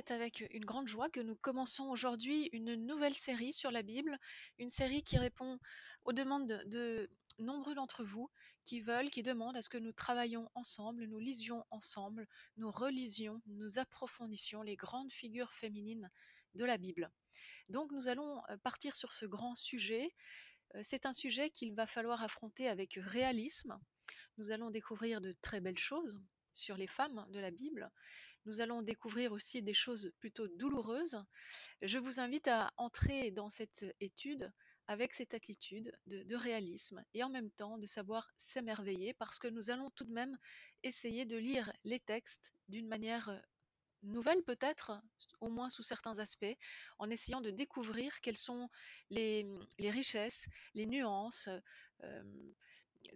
C'est avec une grande joie que nous commençons aujourd'hui une nouvelle série sur la Bible, une série qui répond aux demandes de, de nombreux d'entre vous qui veulent, qui demandent à ce que nous travaillions ensemble, nous lisions ensemble, nous relisions, nous approfondissions les grandes figures féminines de la Bible. Donc nous allons euh, partir sur ce grand sujet. Euh, C'est un sujet qu'il va falloir affronter avec réalisme. Nous allons découvrir de très belles choses sur les femmes de la Bible. Nous allons découvrir aussi des choses plutôt douloureuses. Je vous invite à entrer dans cette étude avec cette attitude de, réalisme et en même temps de savoir s'émerveiller parce que nous allons tout de même essayer de lire les textes d'une manière euh, nouvelle peut-être, au moins sous certains aspects, en essayant de découvrir quelles sont les, les richesses, les nuances, euh,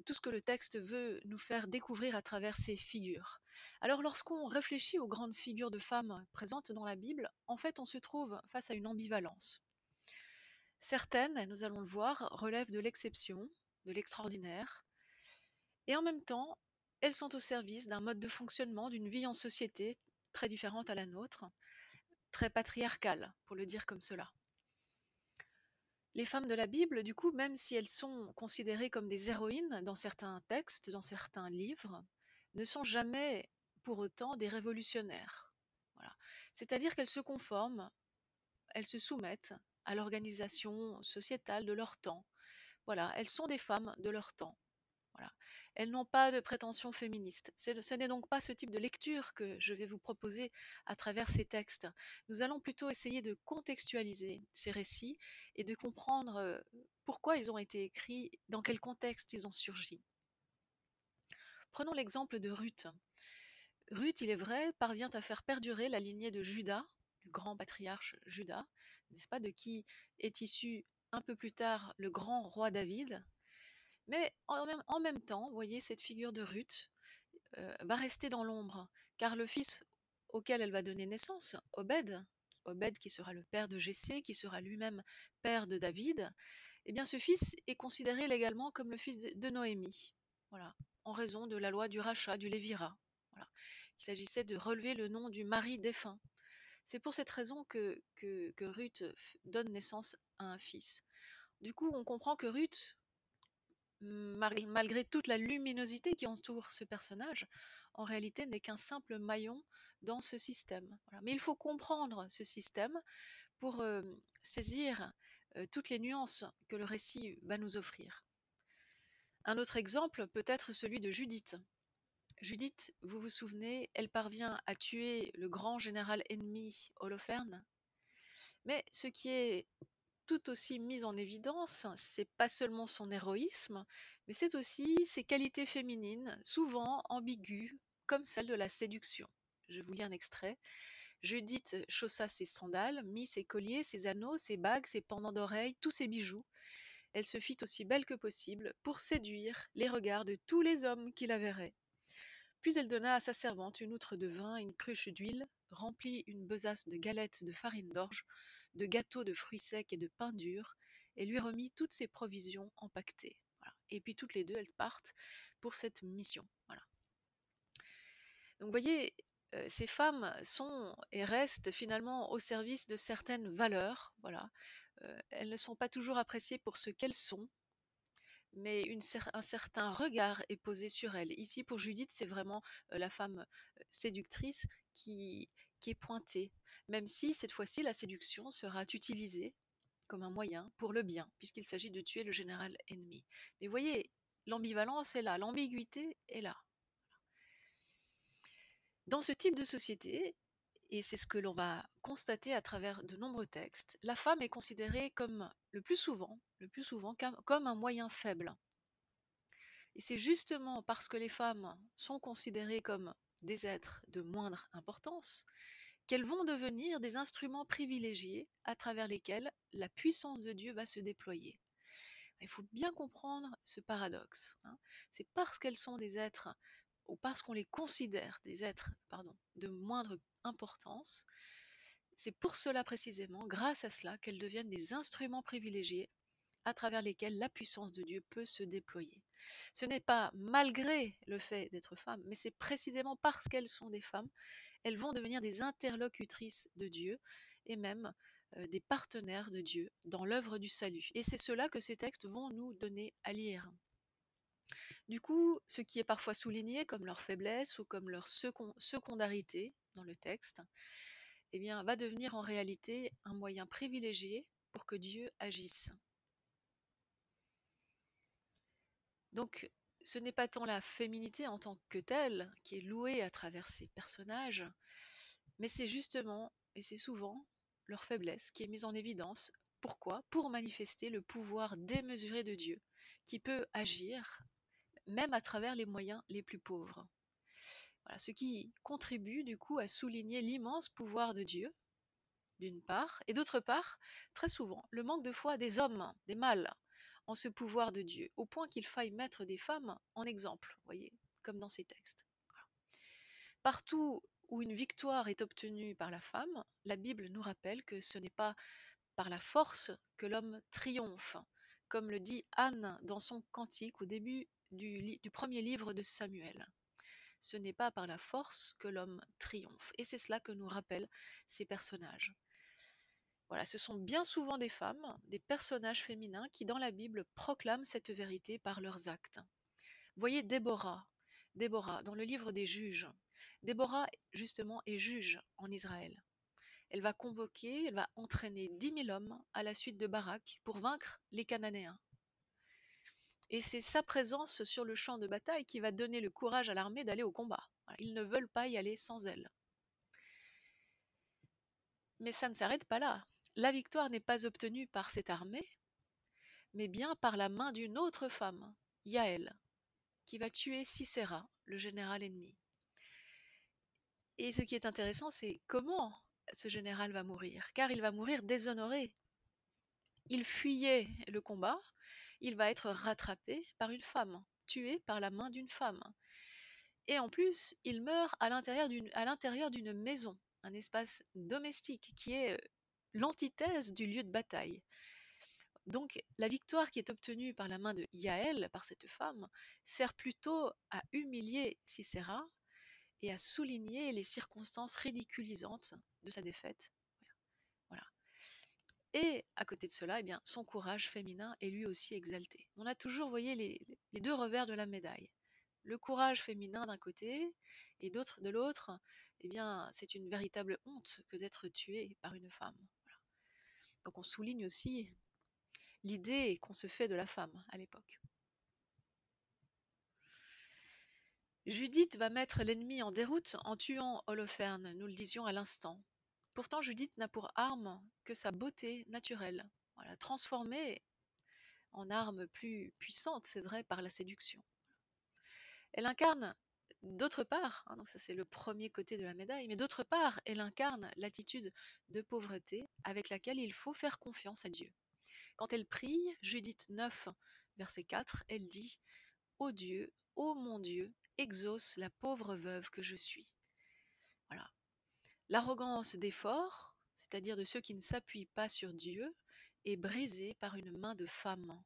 tout ce que le texte veut nous faire découvrir à travers ces figures. Alors lorsqu'on réfléchit aux grandes figures de femmes présentes dans la Bible, en fait on se trouve face à une ambivalence. Certaines, nous allons le voir, relèvent de l'exception, de l'extraordinaire, et en même temps, elles sont au service d'un mode de fonctionnement, d'une vie en société très différente à la nôtre, très patriarcale, pour le dire comme cela. Les femmes de la Bible, du coup, même si elles sont considérées comme des héroïnes dans certains textes, dans certains livres, ne sont jamais pour autant des révolutionnaires. C'est-à-dire qu'elles se conforment, elles se soumettent à l'organisation sociétale de leur temps. Voilà, elles sont des femmes de leur temps. Elles n'ont pas de prétention féministe. Ce n'est donc pas ce type de lecture que je vais vous proposer à travers ces textes. Nous allons plutôt essayer de contextualiser ces récits et de comprendre euh, pourquoi ils ont été écrits, dans quel contexte ils ont surgi. Prenons l'exemple de Ruth. Ruth, il est vrai, parvient à faire perdurer la lignée de Judas, du grand patriarche Judas, n'est-ce pas, de qui est issu un peu plus tard le grand roi David. Mais en même, temps, vous voyez, cette figure de Ruth euh, va rester dans l'ombre, car le fils auquel elle va donner naissance, Obed, qui sera le père de Jessé, qui sera lui-même père de David, eh bien ce fils est considéré légalement comme le fils de, Noémie, voilà, en raison de la loi du rachat, du lévirat. Voilà. Il s'agissait de relever le nom du mari défunt. C'est pour cette raison que, que, que Ruth donne naissance à un fils. Du coup, on comprend que Ruth, malgré toute la luminosité qui entoure ce personnage, en réalité n'est qu'un simple maillon dans ce système. Mais il faut comprendre ce système pour euh, saisir euh, toutes les nuances que le récit va nous offrir. Un autre exemple peut être celui de Judith. Judith, vous vous souvenez, elle parvient à tuer le grand général ennemi Holoferne. Mais ce qui est tout aussi mis en évidence, c'est pas seulement son héroïsme, mais c'est aussi ses qualités féminines, souvent ambiguës, comme celle de la séduction. Je vous lis un extrait. Judith chaussa ses sandales, mit ses colliers, ses anneaux, ses bagues, ses pendants d'oreilles, tous ses bijoux. Elle se fit aussi belle que possible pour séduire les regards de tous les hommes qui la verraient. Puis elle donna à sa servante une outre de vin et une cruche d'huile, remplit une besace de galettes de farine d'orge, de gâteaux de fruits secs et de pain dur, et lui remit toutes ses provisions empaquetées. Et puis toutes les deux, elles partent pour cette mission. Voilà. Donc vous voyez, euh, ces femmes sont et restent finalement au service de certaines valeurs. Voilà. Euh, elles ne sont pas toujours appréciées pour ce qu'elles sont, mais un certain regard est posé sur elles. Ici, pour Judith, c'est vraiment euh, la femme séductrice qui est pointée, même si cette fois-ci, la séduction sera utilisée comme un moyen pour le bien, puisqu'il s'agit de tuer le général ennemi. Mais voyez, l'ambivalence est là, l'ambiguïté est là. Dans ce type de société, et c'est ce que l'on va constater à travers de nombreux textes, la femme est considérée comme le plus souvent, le plus souvent comme un moyen faible. Et c'est justement parce que les femmes sont considérées comme des êtres de moindre importance qu'elles vont devenir des instruments privilégiés à travers lesquels la puissance de Dieu va se déployer. Il faut bien comprendre ce paradoxe. hein. C'est parce qu'elles sont des êtres, ou parce qu'on les considère des êtres pardon, de moindre importance, c'est pour cela précisément, grâce à cela, qu'elles deviennent des instruments privilégiés à travers lesquels la puissance de Dieu peut se déployer. Ce n'est pas malgré le fait d'être femmes, mais c'est précisément parce qu'elles sont des femmes elles vont devenir des interlocutrices de Dieu et même euh, des partenaires de Dieu dans l'œuvre du salut. Et c'est cela que ces textes vont nous donner à lire. Du coup, ce qui est parfois souligné comme leur faiblesse ou comme leur secondarité dans le texte, eh bien, va devenir en réalité un moyen privilégié pour que Dieu agisse. Donc, ce n'est pas tant la féminité en tant que telle qui est louée à travers ces personnages, mais c'est justement, et c'est souvent, leur faiblesse qui est mise en évidence. Pourquoi? Pour manifester le pouvoir démesuré de Dieu, qui peut agir même à travers les moyens les plus pauvres. Voilà, ce qui contribue du coup à souligner l'immense pouvoir de Dieu, d'une part, et d'autre part, très souvent, le manque de foi des hommes, des mâles, en ce pouvoir de Dieu, au point qu'il faille mettre des femmes en exemple, voyez, comme dans ces textes. Partout où une victoire est obtenue par la femme, la Bible nous rappelle que ce n'est pas par la force que l'homme triomphe, comme le dit Anne dans son cantique au début du, du premier livre de Samuel. Ce n'est pas par la force que l'homme triomphe. Et c'est cela que nous rappellent ces personnages. Ce sont bien souvent des femmes, des personnages féminins qui dans la Bible proclament cette vérité par leurs actes. Voyez Déborah, Déborah dans le livre des juges. Déborah justement est juge en Israël. Elle va convoquer, elle va entraîner dix mille hommes à la suite de Barak pour vaincre les Cananéens. Et c'est sa présence sur le champ de bataille qui va donner le courage à l'armée d'aller au combat. Ils ne veulent pas y aller sans elle. Mais ça ne s'arrête pas là. La victoire n'est pas obtenue par cette armée, mais bien par la main d'une autre femme, Yaël, qui va tuer Sisera, le général ennemi. Et ce qui est intéressant, c'est comment ce général va mourir, car il va mourir déshonoré. Il fuyait le combat, il va être rattrapé par une femme, tué par la main d'une femme. Et en plus, il meurt à l'intérieur d'une maison, un espace domestique qui est euh, l'antithèse du lieu de bataille. Donc la victoire qui est obtenue par la main de Yaël, par cette femme, sert plutôt à humilier Sisera et à souligner les circonstances ridiculisantes de sa défaite. Voilà. Et à côté de cela, eh bien, son courage féminin est lui aussi exalté. On a toujours, voyez, les, les deux revers de la médaille. Le courage féminin d'un côté et d'autre de l'autre, eh bien, c'est une véritable honte que d'être tué par une femme. Donc on souligne aussi l'idée qu'on se fait de la femme à l'époque. Judith va mettre l'ennemi en déroute en tuant Holoferne, nous le disions à l'instant. Pourtant, Judith n'a pour arme que sa beauté naturelle, transformée en arme plus puissante, c'est vrai, par la séduction. Elle incarne d'autre part, hein, donc ça c'est le premier côté de la médaille, mais d'autre part, elle incarne l'attitude de pauvreté avec laquelle il faut faire confiance à Dieu. Quand elle prie, Judith 9, verset 4, elle dit Ô Dieu, ô mon Dieu, exauce la pauvre veuve que je suis. Voilà. L'arrogance des forts, c'est-à-dire de ceux qui ne s'appuient pas sur Dieu, est brisée par une main de femme.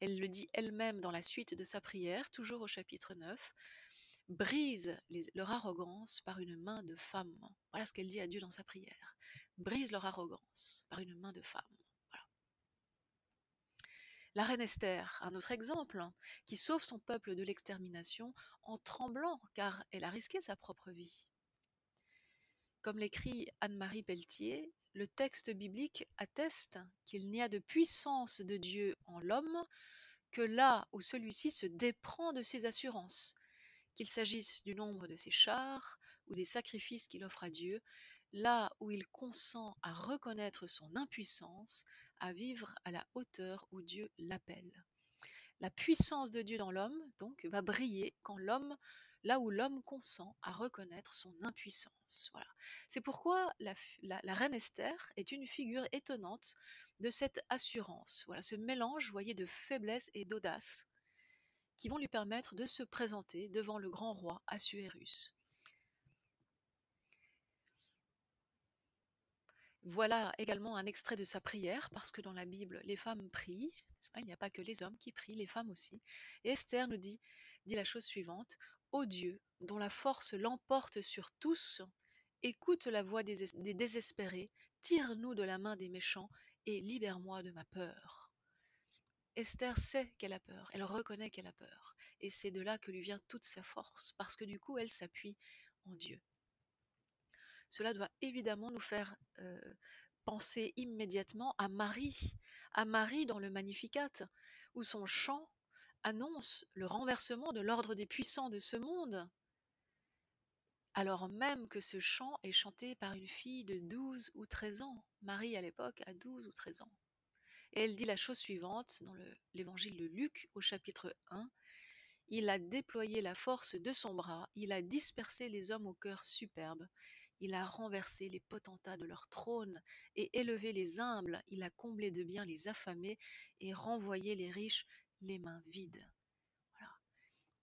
Elle le dit elle-même dans la suite de sa prière, toujours au chapitre 9 brise leur arrogance par une main de femme. Voilà ce qu'elle dit à Dieu dans sa prière. Brise leur arrogance par une main de femme. La reine Esther, un autre exemple, hein, qui sauve son peuple de l'extermination en tremblant car elle a risqué sa propre vie. Comme l'écrit Anne-Marie Pelletier, le texte biblique atteste qu'il n'y a de puissance de Dieu en l'homme que là où celui-ci se déprend de ses assurances, qu'il s'agisse du nombre de ses chars ou des sacrifices qu'il offre à Dieu, là où il consent à reconnaître son impuissance, à vivre à la hauteur où Dieu l'appelle. La puissance de Dieu dans l'homme, donc, va briller quand l'homme, là où l'homme consent à reconnaître son impuissance. C'est pourquoi la, la, reine Esther est une figure étonnante de cette assurance. Voilà, ce mélange, voyez, de faiblesse et d'audace qui vont lui permettre de se présenter devant le grand roi Assuérus. Voilà également un extrait de sa prière, parce que dans la Bible, les femmes prient. Il n'y a pas que les hommes qui prient, les femmes aussi. Et Esther nous dit, la chose suivante Ô Dieu, dont la force l'emporte sur tous, Écoute la voix des désespérés, tire-nous de la main des méchants et libère-moi de ma peur. Esther sait qu'elle a peur, elle reconnaît qu'elle a peur, et c'est de là que lui vient toute sa force, parce que du coup elle s'appuie en Dieu. Cela doit évidemment nous faire euh, penser immédiatement à Marie, à Marie dans le Magnificat, où son chant annonce le renversement de l'ordre des puissants de ce monde, alors même que ce chant est chanté par une fille de 12 ou 13 ans. Marie à l'époque a 12 ou 13 ans. Elle dit la chose suivante dans l'évangile de Luc au chapitre 1. Il a déployé la force de son bras, il a dispersé les hommes au cœur superbe, il a renversé les potentats de leur trône et élevé les humbles, il a comblé de biens les affamés et renvoyé les riches les mains vides.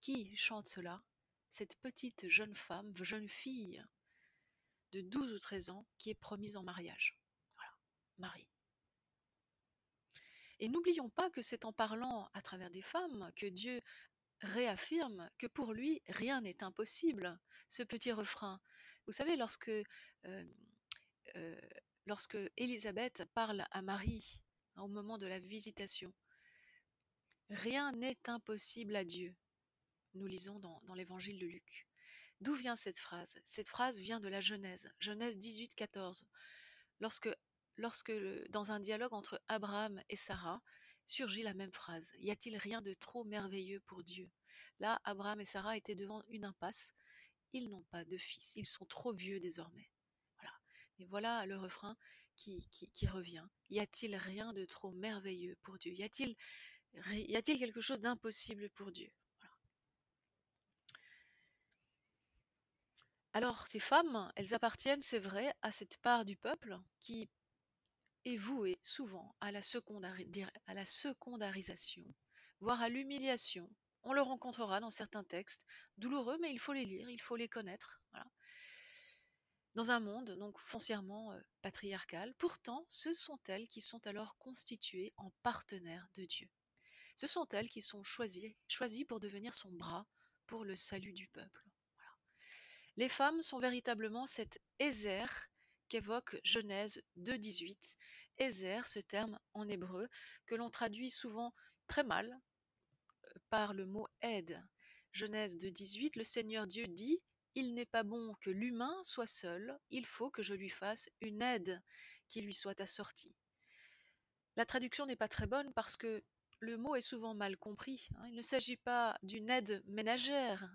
Qui chante cela? Cette petite jeune femme, jeune fille de 12 ou 13 ans qui est promise en mariage. Voilà, Marie. Et n'oublions pas que c'est en parlant à travers des femmes que Dieu réaffirme que pour lui, rien n'est impossible. Ce petit refrain. Vous savez, lorsque, euh, euh, lorsque Élisabeth parle à Marie hein, au moment de la visitation, rien n'est impossible à Dieu. Nous lisons dans, l'évangile de Luc. D'où vient cette phrase? Cette phrase vient de la Genèse, Genèse 18, 14. Lorsque lorsque dans un dialogue entre Abraham et Sarah surgit la même phrase. Y a-t-il rien de trop merveilleux pour Dieu? Là, Abraham et Sarah étaient devant une impasse. Ils n'ont pas de fils, ils sont trop vieux désormais. Voilà. Et voilà le refrain qui, revient. Y a-t-il rien de trop merveilleux pour Dieu? Y a-t-il quelque chose d'impossible pour Dieu? Alors, ces femmes, elles appartiennent, c'est vrai, à cette part du peuple qui est voué souvent à la, secondarisation, voire à l'humiliation. On le rencontrera dans certains textes, douloureux, mais il faut les lire, il faut les connaître. Dans un monde donc foncièrement euh, patriarcal, pourtant, ce sont elles qui sont alors constituées en partenaires de Dieu. Ce sont elles qui sont choisies, choisies pour devenir son bras pour le salut du peuple. Les femmes sont véritablement cette Ézer qu'évoque Genèse 2.18. Ézer, ce terme en hébreu, que l'on traduit souvent très mal euh, par le mot aide. Genèse 2.18, le Seigneur Dieu dit Il n'est pas bon que l'humain soit seul, il faut que je lui fasse une aide qui lui soit assortie. La traduction n'est pas très bonne parce que le mot est souvent mal compris. Hein. Il ne s'agit pas d'une aide ménagère,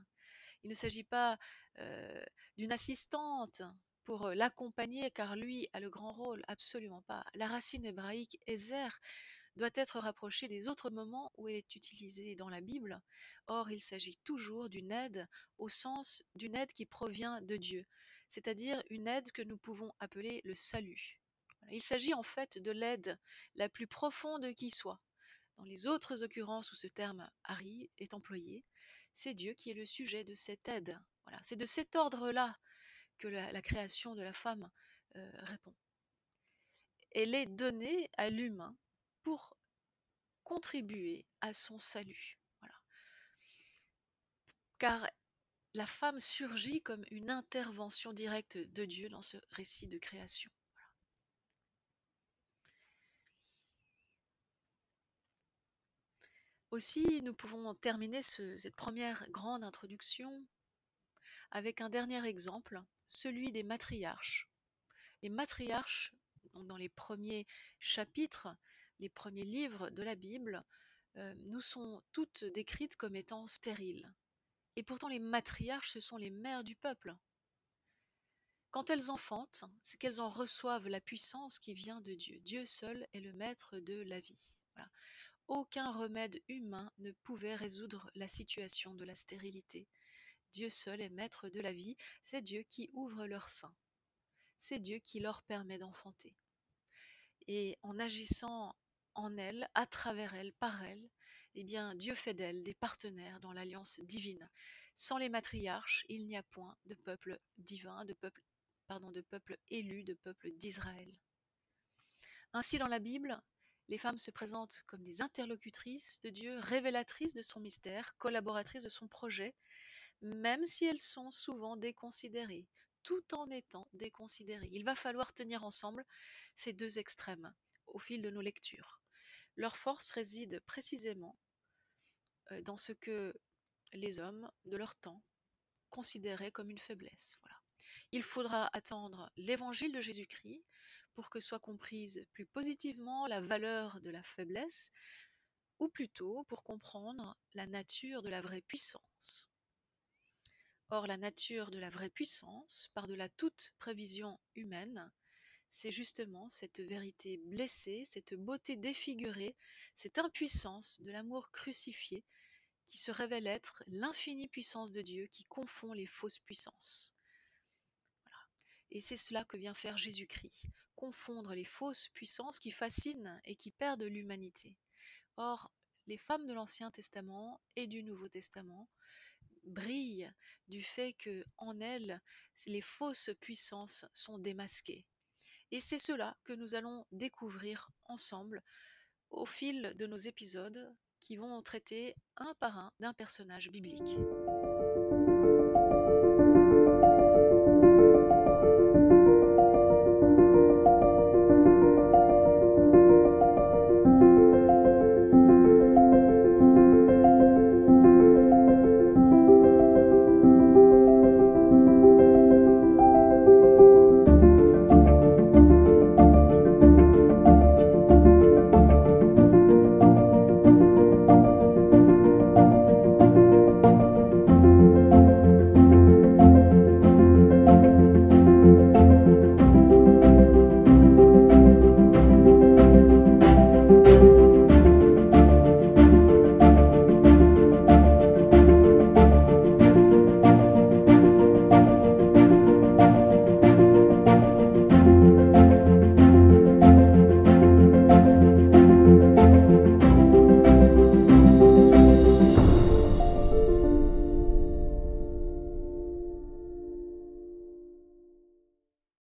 il ne s'agit pas euh, d'une assistante pour l'accompagner, car lui a le grand rôle, absolument pas. La racine hébraïque Ezer doit être rapprochée des autres moments où elle est utilisée dans la Bible. Or, il s'agit toujours d'une aide au sens d'une aide qui provient de Dieu, c'est-à-dire une aide que nous pouvons appeler le salut. Il s'agit en fait de l'aide la plus profonde qui soit. Dans les autres occurrences où ce terme arrive, est employé, c'est Dieu qui est le sujet de cette aide. Voilà, c'est de cet ordre-là que la, création de la femme euh, répond. Elle est donnée à l'humain pour contribuer à son salut. Car la femme surgit comme une intervention directe de Dieu dans ce récit de création. Aussi, nous pouvons terminer cette première grande introduction avec un dernier exemple, celui des matriarches. Les matriarches, dans les premiers chapitres, les premiers livres de la Bible, euh, nous sont toutes décrites comme étant stériles. Et pourtant les matriarches, ce sont les mères du peuple. Quand elles enfantent, c'est qu'elles en reçoivent la puissance qui vient de Dieu. Dieu seul est le maître de la vie. Aucun remède humain ne pouvait résoudre la situation de la stérilité. Dieu seul est maître de la vie, c'est Dieu qui ouvre leur sein. C'est Dieu qui leur permet d'enfanter. Et en agissant en elles, à travers elles, par elles, eh bien, Dieu fait d'elles des partenaires dans l'alliance divine. Sans les matriarches, il n'y a point de peuple divin, de peuple, de peuple élu, de peuple d'Israël. Ainsi, dans la Bible, les femmes se présentent comme des interlocutrices de Dieu, révélatrices de son mystère, collaboratrices de son projet, même si elles sont souvent déconsidérées, tout en étant déconsidérés. Il va falloir tenir ensemble ces deux extrêmes au fil de nos lectures. Leur force réside précisément euh, dans ce que les hommes de leur temps considéraient comme une faiblesse. Il faudra attendre l'évangile de Jésus-Christ pour que soit comprise plus positivement la valeur de la faiblesse, ou plutôt pour comprendre la nature de la vraie puissance. Or, la nature de la vraie puissance, par-delà toute prévision humaine, c'est justement cette vérité blessée, cette beauté défigurée, cette impuissance de l'amour crucifié qui se révèle être l'infinie puissance de Dieu qui confond les fausses puissances. Et c'est cela que vient faire Jésus-Christ, confondre les fausses puissances qui fascinent et qui perdent l'humanité. Or, les femmes de l'Ancien Testament et du Nouveau Testament brillent du fait que en elles les fausses puissances sont démasquées. Et c'est cela que nous allons découvrir ensemble au fil de nos épisodes qui vont traiter un par un d'un personnage biblique.